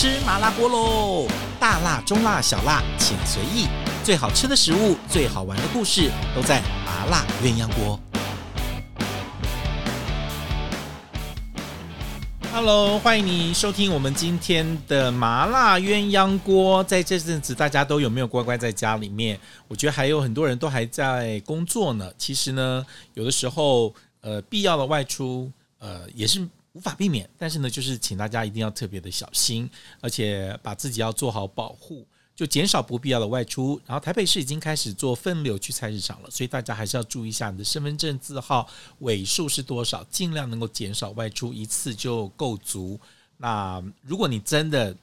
吃麻辣锅喽！大辣、中辣、小辣，请随意。最好吃的食物，最好玩的故事，都在麻辣鸳鸯锅。Hello，欢迎你收听我们今天的麻辣鸳鸯锅。在这阵子，大家都有没有乖乖在家里面？我觉得还有很多人都还在工作呢。其实呢，有的时候，呃，必要的外出，呃，也是。无法避免，但是呢，就是请大家一定要特别的小心，而且把自己要做好保护，就减少不必要的外出。然后台北市已经开始做分流去菜市场了，所以大家还是要注意一下你的身份证字号尾数是多少，尽量能够减少外出，一次就够足。那如果你真的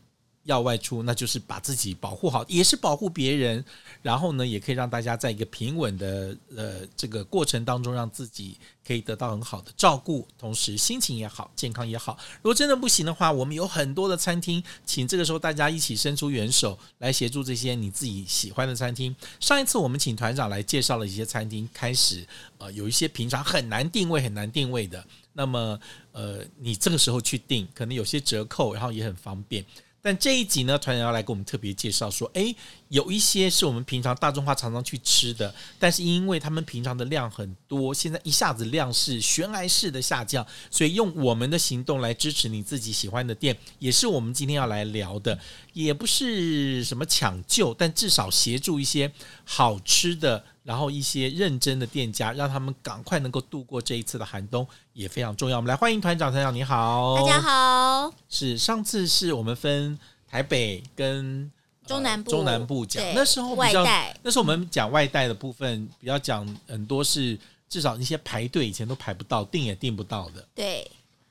要外出，那就是把自己保护好，也是保护别人。然后呢，也可以让大家在一个平稳的呃这个过程当中，让自己可以得到很好的照顾，同时心情也好，健康也好。如果真的不行的话，我们有很多的餐厅，请这个时候大家一起伸出援手来协助这些你自己喜欢的餐厅。上一次我们请团长来介绍了一些餐厅，开始呃有一些平常很难定位、很难定位的，那么呃你这个时候去订，可能有些折扣，然后也很方便。但这一集呢，团长要来给我们特别介绍说，哎，有一些是我们平常大众化常常去吃的，但是因为他们平常的量很多，现在一下子量是悬崖式的下降，所以用我们的行动来支持你自己喜欢的店，也是我们今天要来聊的，也不是什么抢救，但至少协助一些好吃的。然后一些认真的店家，让他们赶快能够度过这一次的寒冬，也非常重要。我们来欢迎团长，团长你好，大家好。是上次是我们分台北跟中南部，呃、中南部讲，那时候比较，那时候我们讲外带的部分比较讲很多是至少那些排队以前都排不到，订也订不到的。对。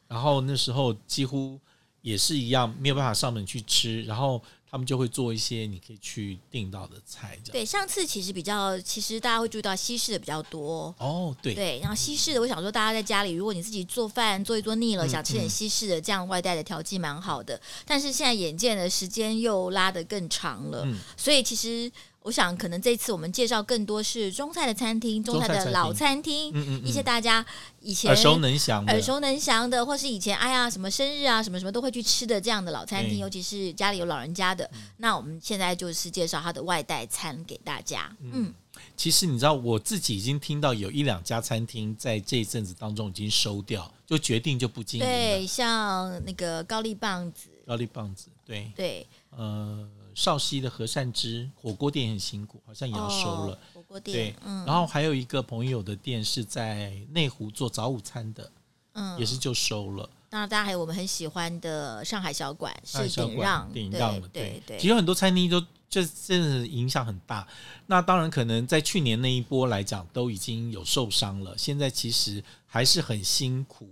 然后那时候几乎也是一样，没有办法上门去吃，然后。他们就会做一些你可以去订到的菜，这样。对，上次其实比较，其实大家会注意到西式的比较多哦。对对，然后西式的，我想说，大家在家里，如果你自己做饭做一做腻了，嗯、想吃点西式的，这样外带的调剂蛮好的。但是现在眼见的时间又拉得更长了，嗯、所以其实。我想，可能这次我们介绍更多是中菜的餐厅，中菜的老餐厅，一些大家以前耳熟能详、耳熟能详的，或是以前哎呀什么生日啊什么什么都会去吃的这样的老餐厅，欸、尤其是家里有老人家的。嗯、那我们现在就是介绍它的外带餐给大家。嗯，嗯其实你知道，我自己已经听到有一两家餐厅在这一阵子当中已经收掉，就决定就不经营。对，像那个高丽棒子，高丽棒子，对对，呃。绍溪的和善之火锅店很辛苦，好像也要收了。哦、火锅店对，嗯、然后还有一个朋友的店是在内湖做早午餐的，嗯，也是就收了。当然，大家还有我们很喜欢的上海小馆，是顶让，顶让的，对对对。其实很多餐厅都这真的影响很大。那当然，可能在去年那一波来讲，都已经有受伤了。现在其实还是很辛苦。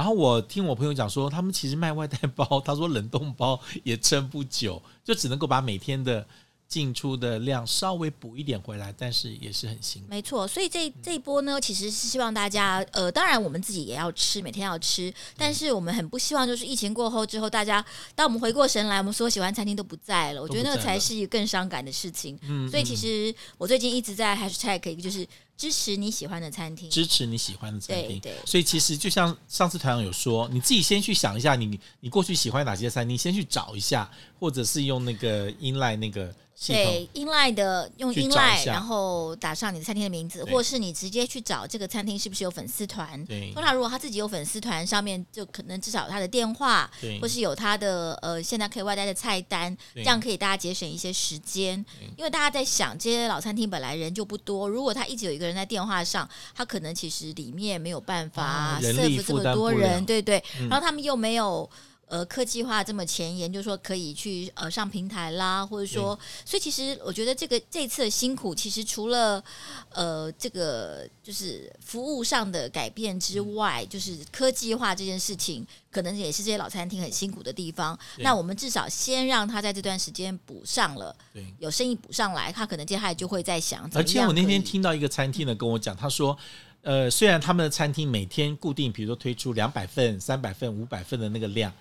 然后我听我朋友讲说，他们其实卖外带包，他说冷冻包也撑不久，就只能够把每天的进出的量稍微补一点回来，但是也是很辛苦。没错，所以这这一波呢，其实是希望大家，呃，当然我们自己也要吃，每天要吃，但是我们很不希望就是疫情过后之后，大家当我们回过神来，我们所有喜欢餐厅都不在了，我觉得那个才是一个更伤感的事情。嗯，所以其实我最近一直在 hashtag 一个就是。支持你喜欢的餐厅，支持你喜欢的餐厅。对，所以其实就像上次团长有说，你自己先去想一下你，你你过去喜欢哪些餐厅，先去找一下，或者是用那个 inline 那个。对，inline 的用 inline，然后打上你的餐厅的名字，或是你直接去找这个餐厅是不是有粉丝团。对，通常如果他自己有粉丝团，上面就可能至少有他的电话，对或是有他的呃现在可以外带的菜单，这样可以大家节省一些时间。对因为大家在想，这些老餐厅本来人就不多，如果他一直有一个人在电话上，他可能其实里面没有办法 serve 这么多人，对对。嗯、然后他们又没有。呃，科技化这么前沿，就是说可以去呃上平台啦，或者说，对所以其实我觉得这个这次的辛苦，其实除了呃这个就是服务上的改变之外，嗯、就是科技化这件事情，可能也是这些老餐厅很辛苦的地方。那我们至少先让他在这段时间补上了，对，有生意补上来，他可能接下来就会在想。而且我那天听到一个餐厅的跟我讲，他说，呃，虽然他们的餐厅每天固定，比如说推出两百份、三百份、五百份的那个量。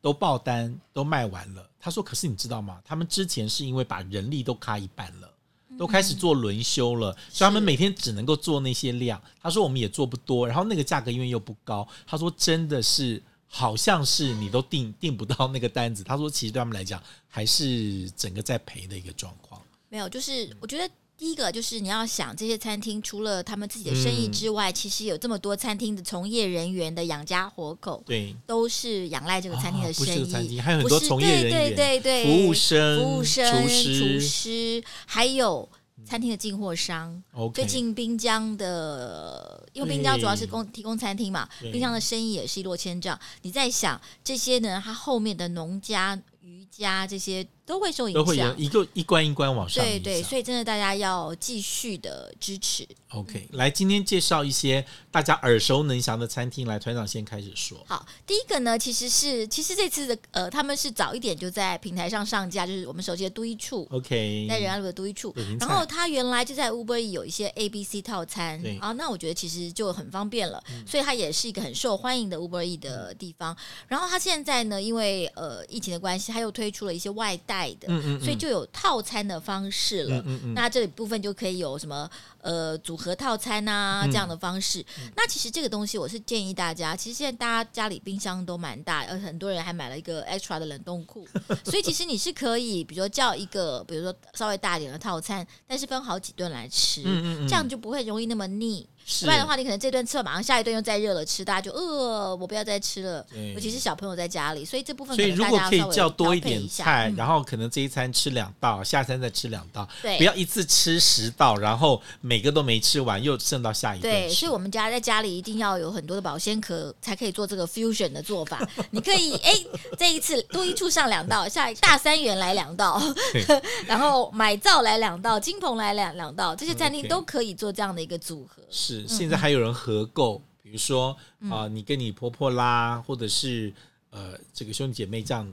都爆单都卖完了，他说：“可是你知道吗？他们之前是因为把人力都卡一半了，都开始做轮休了，嗯、所以他们每天只能够做那些量。他说我们也做不多，然后那个价格因为又不高，他说真的是好像是你都订订不到那个单子。他说，其实对他们来讲，还是整个在赔的一个状况。没有，就是我觉得第一个就是你要想，这些餐厅除了他们自己的生意之外，嗯、其实有这么多餐厅的从业人员的养家活口，对，都是仰赖这个餐厅的生意。啊、不是餐厅，还有很多从业人员，对对对对，服务生、服务生、厨师、厨师，还有。餐厅的进货商.最近滨江的，因为滨江主要是供提供餐厅嘛，滨江的生意也是一落千丈。你在想这些呢？它后面的农家、渔家这些。都会受影响，都会有一个一关一关往上。对对，所以真的大家要继续的支持。OK，来，今天介绍一些大家耳熟能详的餐厅。来，团长先开始说。好，第一个呢，其实是其实这次的呃，他们是早一点就在平台上上架，就是我们熟悉的都一处。OK，在仁爱路的都一处。然后他原来就在 Uber 有一些 A、B、C 套餐啊，那我觉得其实就很方便了，嗯、所以它也是一个很受欢迎的 Uber E 的地方。嗯、然后他现在呢，因为呃疫情的关系，他又推出了一些外带的，嗯嗯，所以。就有套餐的方式了，那这里部分就可以有什么呃组合套餐啊这样的方式。嗯、那其实这个东西我是建议大家，其实现在大家家里冰箱都蛮大，而很多人还买了一个 extra 的冷冻库，所以其实你是可以，比如说叫一个，比如说稍微大一点的套餐，但是分好几顿来吃，嗯嗯嗯，这样就不会容易那么腻。不然的话，你可能这顿吃了，马上下一顿又再热了吃，大家就饿、呃，我不要再吃了。对。尤其是小朋友在家里，所以这部分可能大家可以叫多一点菜，嗯、然后可能这一餐吃两道，下餐再吃两道，对，不要一次吃十道，然后每个都没吃完，又剩到下一顿。对，所以我们家在家里一定要有很多的保鲜壳，才可以做这个 fusion 的做法。你可以 哎，这一次多一处上两道，下一大三元来两道，然后买灶来两道，金鹏来两两道，这些餐厅都可以做这样的一个组合。是。现在还有人合购，比如说啊、呃，你跟你婆婆啦，或者是呃，这个兄弟姐妹这样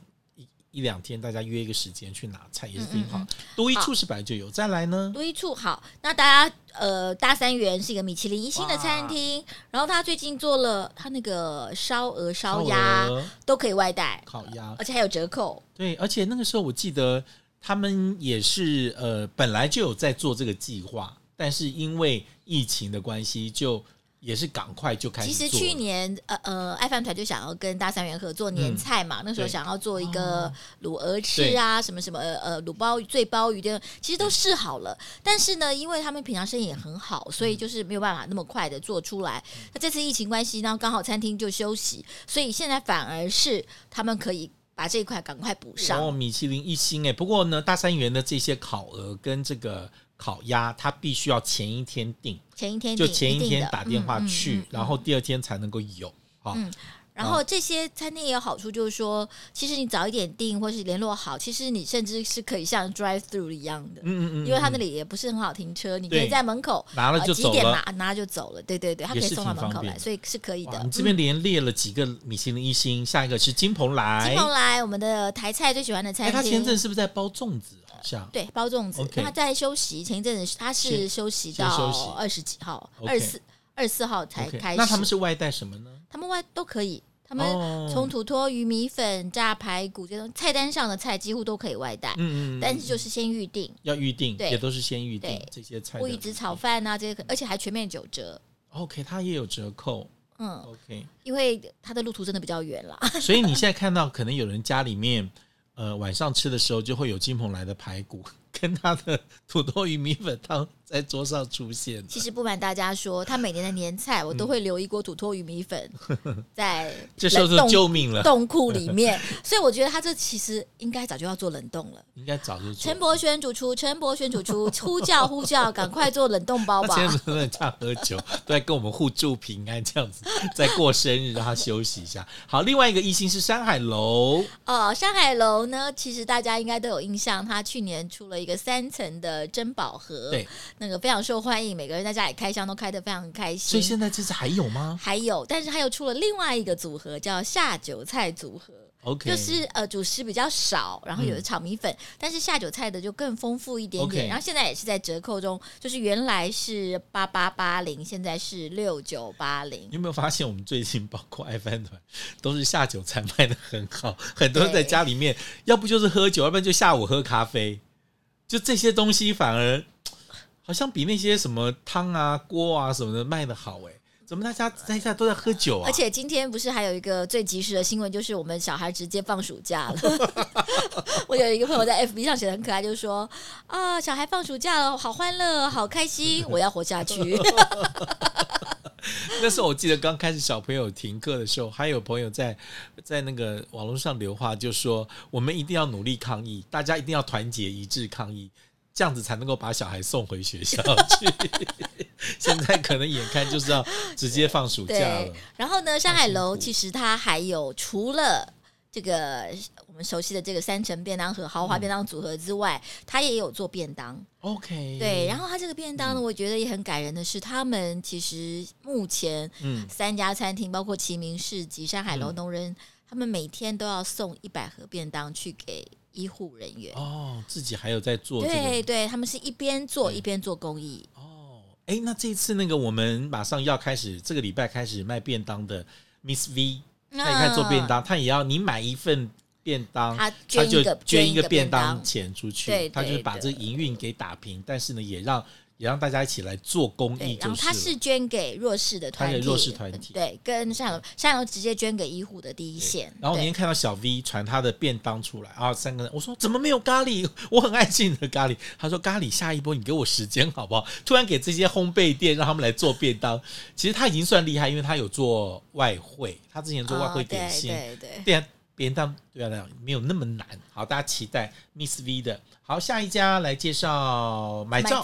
一一两天，大家约一个时间去拿菜也是挺好。多一处是本来就有，再来呢，多一处好。那大家呃，大三元是一个米其林一星的餐厅，然后他最近做了他那个烧鹅、烧鸭都可以外带，烤鸭，而且还有折扣。对，而且那个时候我记得他们也是呃，本来就有在做这个计划。但是因为疫情的关系，就也是赶快就开始。其实去年呃呃，爱饭团就想要跟大三元合作年菜嘛，嗯、那时候想要做一个卤鹅翅啊，什么什么呃卤鲍鱼、醉鲍鱼的，其实都试好了。但是呢，因为他们平常生意也很好，所以就是没有办法那么快的做出来。嗯、那这次疫情关系，然后刚好餐厅就休息，所以现在反而是他们可以把这一块赶快补上。哦，米其林一星哎，不过呢，大三元的这些烤鹅跟这个。烤鸭，它必须要前一天订，前一天就前一天打电话去，然后第二天才能够有。好、嗯，然后这些餐厅也有好处，就是说，其实你早一点订或是联络好，其实你甚至是可以像 drive through 一样的，嗯嗯嗯，因为他那里也不是很好停车，你可以在门口拿了就走了，几点拿拿就走了，对对对，他可以送到门口来，所以是可以的。你这边连列了几个米其林一星，下一个是金鹏来，金鹏来，我们的台菜最喜欢的餐厅。他前阵是不是在包粽子？对，包粽子。他在休息，前一阵子他是休息到二十几号，二十四二十四号才开始。那他们是外带什么呢？他们外都可以，他们从土托鱼米粉、炸排骨这种菜单上的菜几乎都可以外带。嗯嗯，但是就是先预定，要预定，对，也都是先预定这些菜。乌鱼子炒饭啊，这些，而且还全面九折。OK，它也有折扣。嗯，OK，因为它的路途真的比较远啦。所以你现在看到，可能有人家里面。呃，晚上吃的时候就会有金鹏来的排骨 跟他的土豆鱼米粉汤。在桌上出现。其实不瞒大家说，他每年的年菜我都会留一锅土托鱼米粉 在这时候就救命了冻库里面，所以我觉得他这其实应该早就要做冷冻了。应该早就。陈伯轩主厨，陈伯轩主厨呼叫呼叫，赶快做冷冻包吧。现在在家喝酒，都在跟我们互助平安这样子，在过生日让他休息一下。好，另外一个一星是山海楼哦，山海楼呢，其实大家应该都有印象，他去年出了一个三层的珍宝盒。对。那个非常受欢迎，每个人在家里开箱都开得非常开心。所以现在这次还有吗？还有，但是他又出了另外一个组合，叫下酒菜组合。OK，就是呃主食比较少，然后有的炒米粉，嗯、但是下酒菜的就更丰富一点点。然后现在也是在折扣中，就是原来是八八八零，现在是六九八零。你有没有发现我们最近包括爱饭团都是下酒菜卖的很好，很多人在家里面要不就是喝酒，要不然就下午喝咖啡，就这些东西反而。好像比那些什么汤啊、锅啊什么的卖的好哎，怎么大家在家都在喝酒啊？而且今天不是还有一个最及时的新闻，就是我们小孩直接放暑假了。我有一个朋友在 FB 上写的很可爱，就是说啊，小孩放暑假了，好欢乐，好开心，我要活下去。那时候我记得刚开始小朋友停课的时候，还有朋友在在那个网络上留话，就说我们一定要努力抗疫，大家一定要团结一致抗疫。这样子才能够把小孩送回学校去。现在可能眼看就是要直接放暑假了。然后呢，山海楼其实它还有除了这个我们熟悉的这个三层便当和、豪华便当组合之外，嗯、它也有做便当。OK，对。然后它这个便当呢，我觉得也很感人的是，他们其实目前三家餐厅，包括齐名市集、山海楼、农人，他们每天都要送一百盒便当去给。医护人员。哦，自己还有在做、這個，对对，他们是一边做一边做公益。哦。哎，那这一次那个我们马上要开始，这个礼拜开始卖便当的 Miss V，他也开始做便当，他也要你买一份便当，他捐一个捐一个便当。钱出去，他就是把这营运给打平，但是呢，也让。也让大家一起来做公益，然后他是捐给弱势的团体，弱势团体，对，跟善友善友直接捐给医护的第一线。然后那天看到小 V 传他的便当出来啊，三个人，我说怎么没有咖喱？我很爱吃你的咖喱。他说咖喱下一波，你给我时间好不好？突然给这些烘焙店让他们来做便当，其实他已经算厉害，因为他有做外汇，他之前做外汇点心，对对对，便当对啊，没有那么难。好，大家期待 Miss V 的。好，下一家来介绍买造。买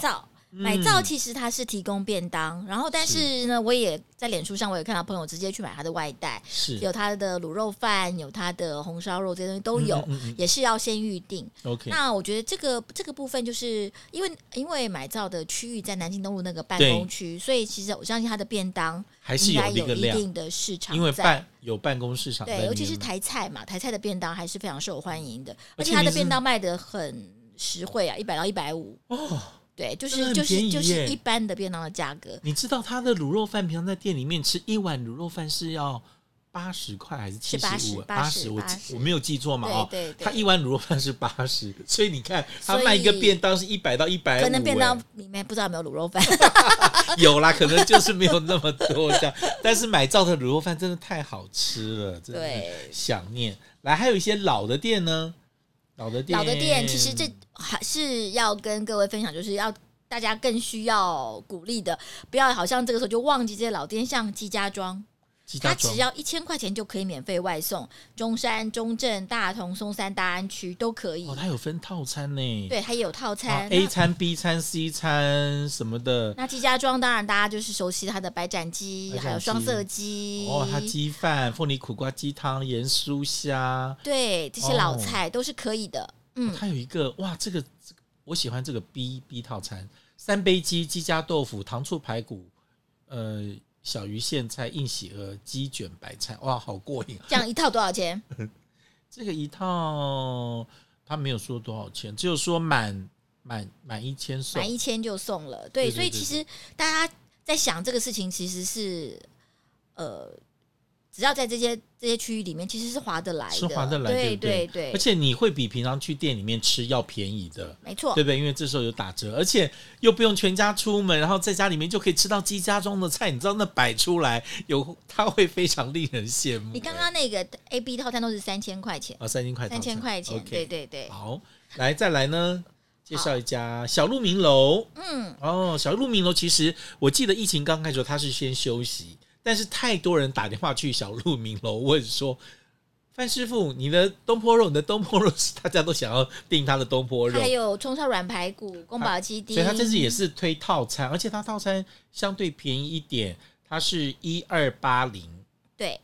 造其实它是提供便当，嗯、然后但是。呢，是我也在脸书上我也看到朋友直接去买它的外带，是。有它的卤肉饭，有它的红烧肉，这些东西都有，嗯嗯嗯也是要先预定。OK，那我觉得这个这个部分就是因为因为买造的区域在南京东路那个办公区，所以其实我相信它的便当还是有一定的市场，因为办有办公市场，对，尤其是台菜嘛，台菜的便当还是非常受欢迎的，而且它的便当卖的很实惠啊，一百到一百五哦。对，就是就是就是一般的便当的价格。你知道他的卤肉饭，平常在店里面吃一碗卤肉饭是要八十块还是七十五？八十，我我没有记错嘛？哦，对，他一碗卤肉饭是八十，所以你看他卖一个便当是一百到一百五。可能便当里面不知道有没有卤肉饭，有啦，可能就是没有那么多这样。但是买造的卤肉饭真的太好吃了，真的想念。来，还有一些老的店呢。老的店，老的店，其实这还是要跟各位分享，就是要大家更需要鼓励的，不要好像这个时候就忘记这些老店，像纪家庄。他只要一千块钱就可以免费外送，中山、中正、大同、松山、大安区都可以。哦，它有分套餐呢。对，它也有套餐、啊、，A 餐、B 餐、C 餐什么的。那鸡家庄当然大家就是熟悉它的白斩鸡，还有双色鸡。哦，它鸡饭、凤梨苦瓜鸡汤、盐酥虾，对，这些老菜都是可以的。哦、嗯，它有一个哇，这个这个我喜欢这个 B B 套餐，三杯鸡、鸡加豆腐、糖醋排骨，呃。小鱼苋菜、硬喜鹅、鸡卷白菜，哇，好过瘾！这样一套多少钱？这个一套他没有说多少钱，只有说满满满一千送，满一千就送了。对，所以其实大家在想这个事情，其实是呃。只要在这些这些区域里面，其实是划得来的，是划得来，对对对。而且你会比平常去店里面吃要便宜的，没错，对不对？因为这时候有打折，而且又不用全家出门，然后在家里面就可以吃到鸡家庄的菜。你知道那摆出来有，它会非常令人羡慕。你刚刚那个 A B 套餐都是三千块钱啊，三千块，三千块钱，okay, 对对对。好，来再来呢，介绍一家小鹿鸣楼。嗯，哦，小鹿鸣楼其实我记得疫情刚开始，它是先休息。但是太多人打电话去小鹿鸣楼问说：“范师傅，你的东坡肉，你的东坡肉是大家都想要订他的东坡肉，还有葱烧软排骨、宫保鸡丁，所以他这次也是推套餐，而且他套餐相对便宜一点，它是一二八零，对，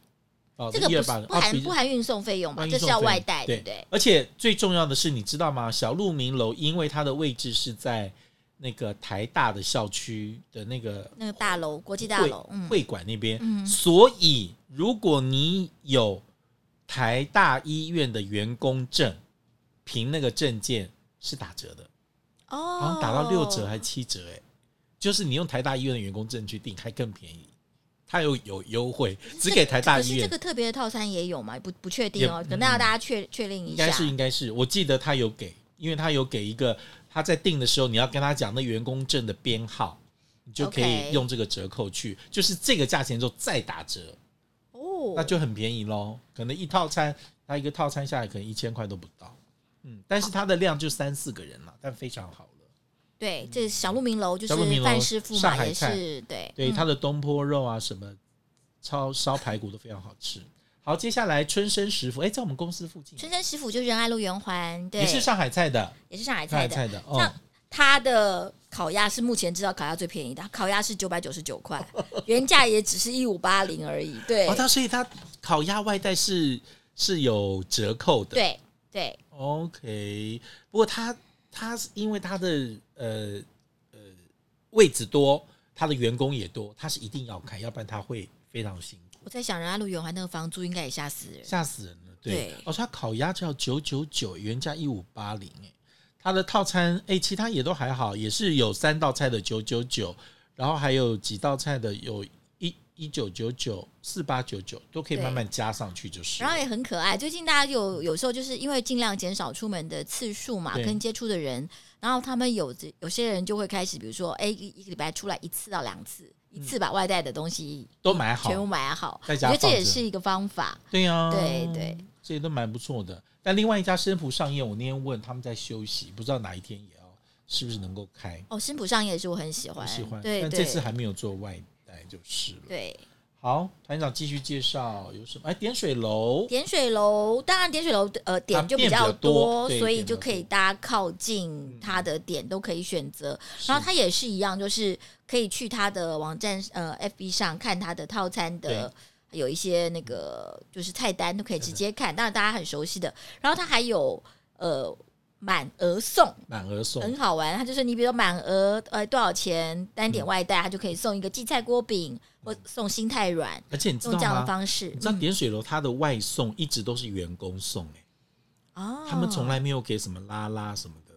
哦，这个不不含不含运送费用吧？这是要外带，对不对？而且最重要的是，你知道吗？小鹿鸣楼因为它的位置是在。那个台大的校区的那个那个大楼，国际大楼会馆那边，嗯、所以如果你有台大医院的员工证，凭那个证件是打折的哦，好像打到六折还是七折哎，就是你用台大医院的员工证去订还更便宜，它有有优惠，只给台大医院。这个特别的套餐也有吗？不不确定哦，等到大家确确认一下。应该是应该是，我记得他有给，因为他有给一个。他在订的时候，你要跟他讲那员工证的编号，你就可以用这个折扣去，就是这个价钱之后再打折。哦，那就很便宜喽。可能一套餐，他一个套餐下来可能一千块都不到，嗯，但是它的量就三四个人了，但非常好了。对，这小鹿鸣楼就是范师傅嘛，也是对。对，他的东坡肉啊什么，超烧排骨都非常好吃。好，接下来春生食府，哎，在我们公司附近。春生食府就是仁爱路圆环，对，也是上海菜的，也是上海菜的。菜的，像它的烤鸭是目前知道烤鸭最便宜的，烤鸭是九百九十九块，原价也只是一五八零而已。对，哦，它所以它烤鸭外带是是有折扣的。对对，OK。不过它它是因为它的呃呃位置多，它的员工也多，它是一定要开，要不然它会非常辛苦。我在想，仁爱路圆环那个房租应该也吓死人，吓死人了。对，对哦，他烤鸭只要九九九，原价一五八零。哎，他的套餐，哎，其他也都还好，也是有三道菜的九九九，然后还有几道菜的有一一九九九、四八九九，都可以慢慢加上去就是。然后也很可爱。最近大家有有时候就是因为尽量减少出门的次数嘛，跟接触的人，然后他们有有些人就会开始，比如说，哎，一个礼拜出来一次到两次。一次把外带的东西都买好，全部买好，我觉得这也是一个方法。对呀，对对，这些都蛮不错的。但另外一家生普上宴，我那天问他们在休息，不知道哪一天也要是不是能够开。哦，生普上宴也是我很喜欢，喜欢。对，但这次还没有做外带就是了。对，好，团长继续介绍有什么？哎，点水楼，点水楼，当然点水楼呃点就比较多，所以就可以大家靠近它的点都可以选择。然后它也是一样，就是。可以去它的网站，呃，FB 上看它的套餐的，有一些那个就是菜单都可以直接看，当然大家很熟悉的。然后它还有呃满额送，满额送。很好玩。他就是你比如说满额呃多少钱单点外带，他就可以送一个荠菜锅饼或送心太软，而且你知道用这样的方式，你知道点水楼它的外送一直都是员工送哎，哦，他们从来没有给什么拉拉什么的。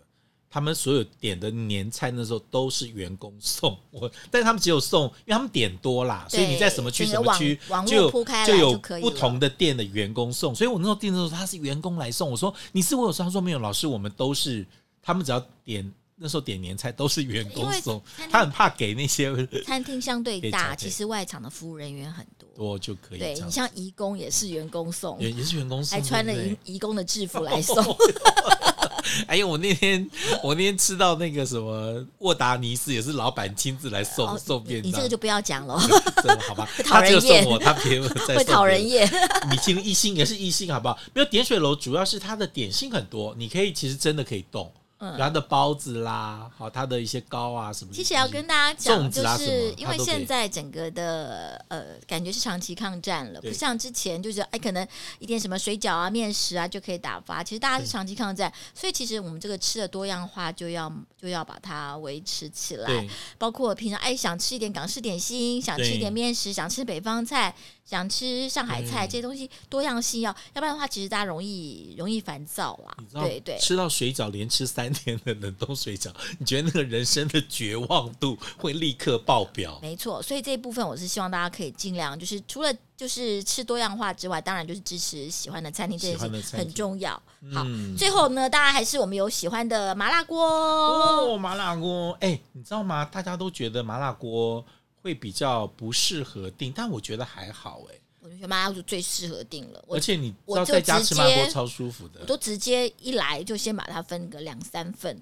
他们所有点的年菜那时候都是员工送我，但是他们只有送，因为他们点多啦，所以你在什么区什么区就就有不同的店的员工送。所以我那时候订的时候他是员工来送，我说你是我有送，他说没有，老师我们都是，他们只要点那时候点年菜都是员工送，他很怕给那些餐厅相对大，其实外场的服务人员很多，多就可以。对你像义工也是员工送，也也是员工送，还穿了义义工的制服来送。哎呦！我那天我那天吃到那个什么沃达尼斯，也是老板亲自来送、哦、送便当。你这个就不要讲了，好吧？他只有送我，他别 再会讨人厌。米其林一星也是一星，好不好？没有点水楼，主要是它的点心很多，你可以其实真的可以动。然后的包子啦，好，它的一些糕啊什么。其实要跟大家讲，就是因为现在整个的呃，感觉是长期抗战了，不像之前就是哎，可能一点什么水饺啊、面食啊就可以打发。其实大家是长期抗战，所以其实我们这个吃的多样化就要就要把它维持起来。包括平常哎想吃一点港式点心，想吃一点面食，想吃北方菜。想吃上海菜这些东西，多样性要，要不然的话，其实大家容易容易烦躁啦。对对，吃到水饺连吃三天的冷冻水饺，你觉得那个人生的绝望度会立刻爆表？没错，所以这一部分我是希望大家可以尽量，就是除了就是吃多样化之外，当然就是支持喜欢的餐厅，这也是很重要。好，最后呢，大家还是我们有喜欢的麻辣锅哦，麻辣锅。哎，你知道吗？大家都觉得麻辣锅。会比较不适合订，但我觉得还好哎。我觉得麻辣锅最适合订了，而且你知道在家吃麻辣锅超舒服的。我都直接一来就先把它分个两三份。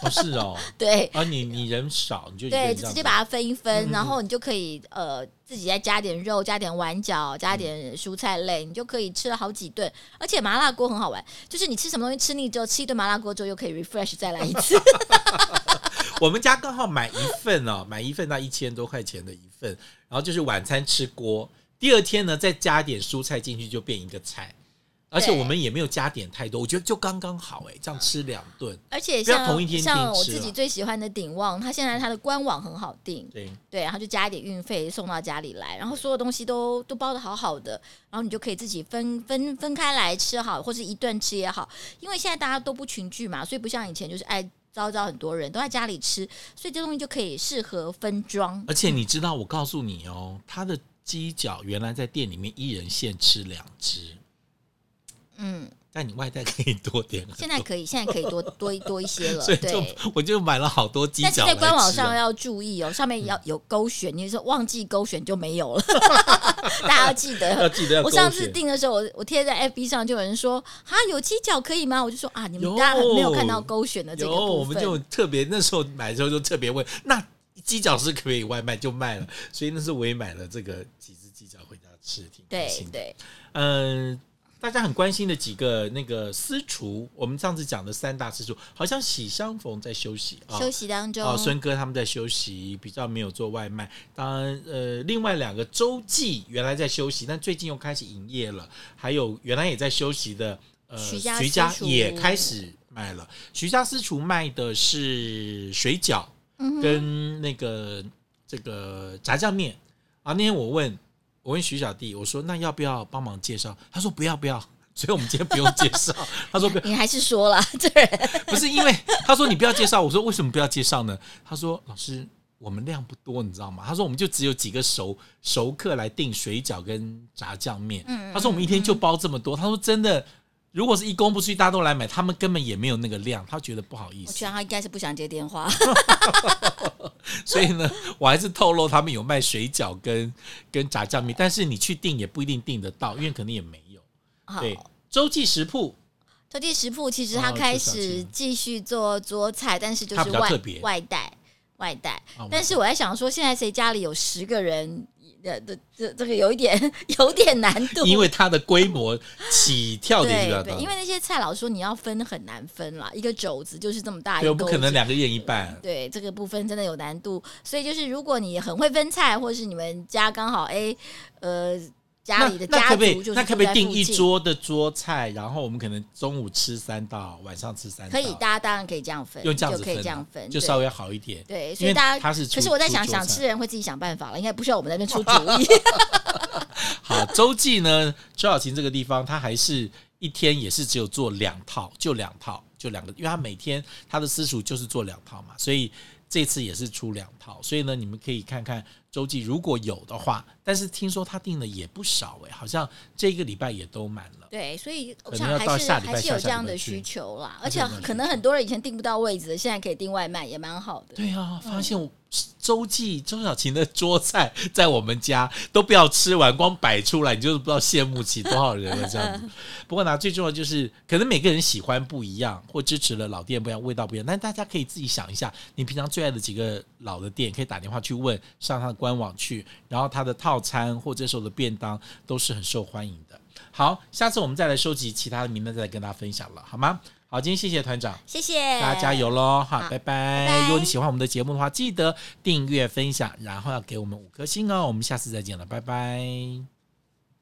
哦，是哦，对。啊你你人少，你就对，直接把它分一分，然后你就可以呃自己再加点肉，加点碗饺，加点蔬菜类，你就可以吃了好几顿。而且麻辣锅很好玩，就是你吃什么东西吃腻之后，吃一顿麻辣锅之后又可以 refresh 再来一次。我们家刚好买一份哦，买一份那一千多块钱的一份，然后就是晚餐吃锅，第二天呢再加点蔬菜进去就变一个菜，而且我们也没有加点太多，我觉得就刚刚好哎，这样吃两顿，而且像同一天像我自己最喜欢的鼎旺，它现在它的官网很好订，对。对，然后就加一点运费送到家里来，然后所有东西都都包的好好的，然后你就可以自己分分分开来吃好，或是一顿吃也好，因为现在大家都不群聚嘛，所以不像以前就是爱。招招很多人都在家里吃，所以这东西就可以适合分装。而且你知道，我告诉你哦，他的鸡脚原来在店里面一人限吃两只。嗯。但你外带可以多点，现在可以，现在可以多 多多一些了。所以就我就买了好多鸡脚。但是在官网上要注意哦，上面要有勾选，你说忘记勾选就没有了。大家要记得，要记得。我上次订的时候，我我贴在 FB 上，就有人说啊，有鸡脚可以吗？我就说啊，你们大家没有看到勾选的这个部分。我们就特别那时候买的时候就特别问，那鸡脚是可以外卖就卖了，所以那时候我也买了这个几只鸡脚回家吃，挺开心的。对对，嗯。大家很关心的几个那个私厨，我们上次讲的三大私厨，好像喜相逢在休息，休息当中。哦，孙哥他们在休息，比较没有做外卖。当然，呃，另外两个周记原来在休息，但最近又开始营业了。还有原来也在休息的，呃，徐家徐家也开始卖了。徐家私厨卖的是水饺，跟那个这个炸酱面。啊，那天我问。我问徐小弟，我说：“那要不要帮忙介绍？”他说：“不要，不要。”所以我们今天不用介绍。他说：“你还是说了，对，不是因为他说你不要介绍。”我说：“为什么不要介绍呢？”他说：“老师，我们量不多，你知道吗？”他说：“我们就只有几个熟熟客来订水饺跟炸酱面。”他说：“我们一天就包这么多。”他说：“真的。”如果是一公布出去，大家都来买，他们根本也没有那个量，他觉得不好意思。我觉得他应该是不想接电话，所以呢，我还是透露他们有卖水饺跟跟炸酱面，但是你去订也不一定订得到，因为可能也没有。好对，洲际食铺，洲际食铺其实他开始继续做做菜，但是就是外外带外带。但是我在想说，现在谁家里有十个人？这这这个有一点 有点难度，因为它的规模起跳点比较大。因为那些菜老说你要分很难分啦，一个肘子就是这么大一个，不可能两个人一半。对，这个部分真的有难度，所以就是如果你很会分菜，或是你们家刚好哎呃。家里的家族那可不可以订一桌的桌菜，然后我们可能中午吃三道，晚上吃三道。可以，大家当然可以这样分，用这样子可以这样分，就稍微好一点。对，所以大家他是，可是我在想，想吃的人会自己想办法了，应该不需要我们那边出主意。好，周记呢，周小琴这个地方，他还是一天也是只有做两套，就两套，就两个，因为他每天他的私塾就是做两套嘛，所以这次也是出两套，所以呢，你们可以看看。洲际如果有的话，但是听说他订的也不少哎，好像这个礼拜也都满了。对，所以我想还是还是有这样的需求啦，而且可能很多人以前订不到位置的，现在可以订外卖，也蛮好的。对啊，发现我洲际周小琴的桌菜在我们家都不要吃完，光摆出来，你就是不知道羡慕起多少人了这样子。不过呢，最重要就是可能每个人喜欢不一样，或支持了老店不一样，味道不一样。但大家可以自己想一下，你平常最爱的几个老的店，可以打电话去问，上他的官网去，然后它的套餐或这时候的便当都是很受欢迎的。好，下次我们再来收集其他的名单，再来跟大家分享了，好吗？好，今天谢谢团长，谢谢大家加油喽！好，拜拜。拜拜。如果你喜欢我们的节目的话，记得订阅、分享，然后要给我们五颗星哦。我们下次再见了，拜拜。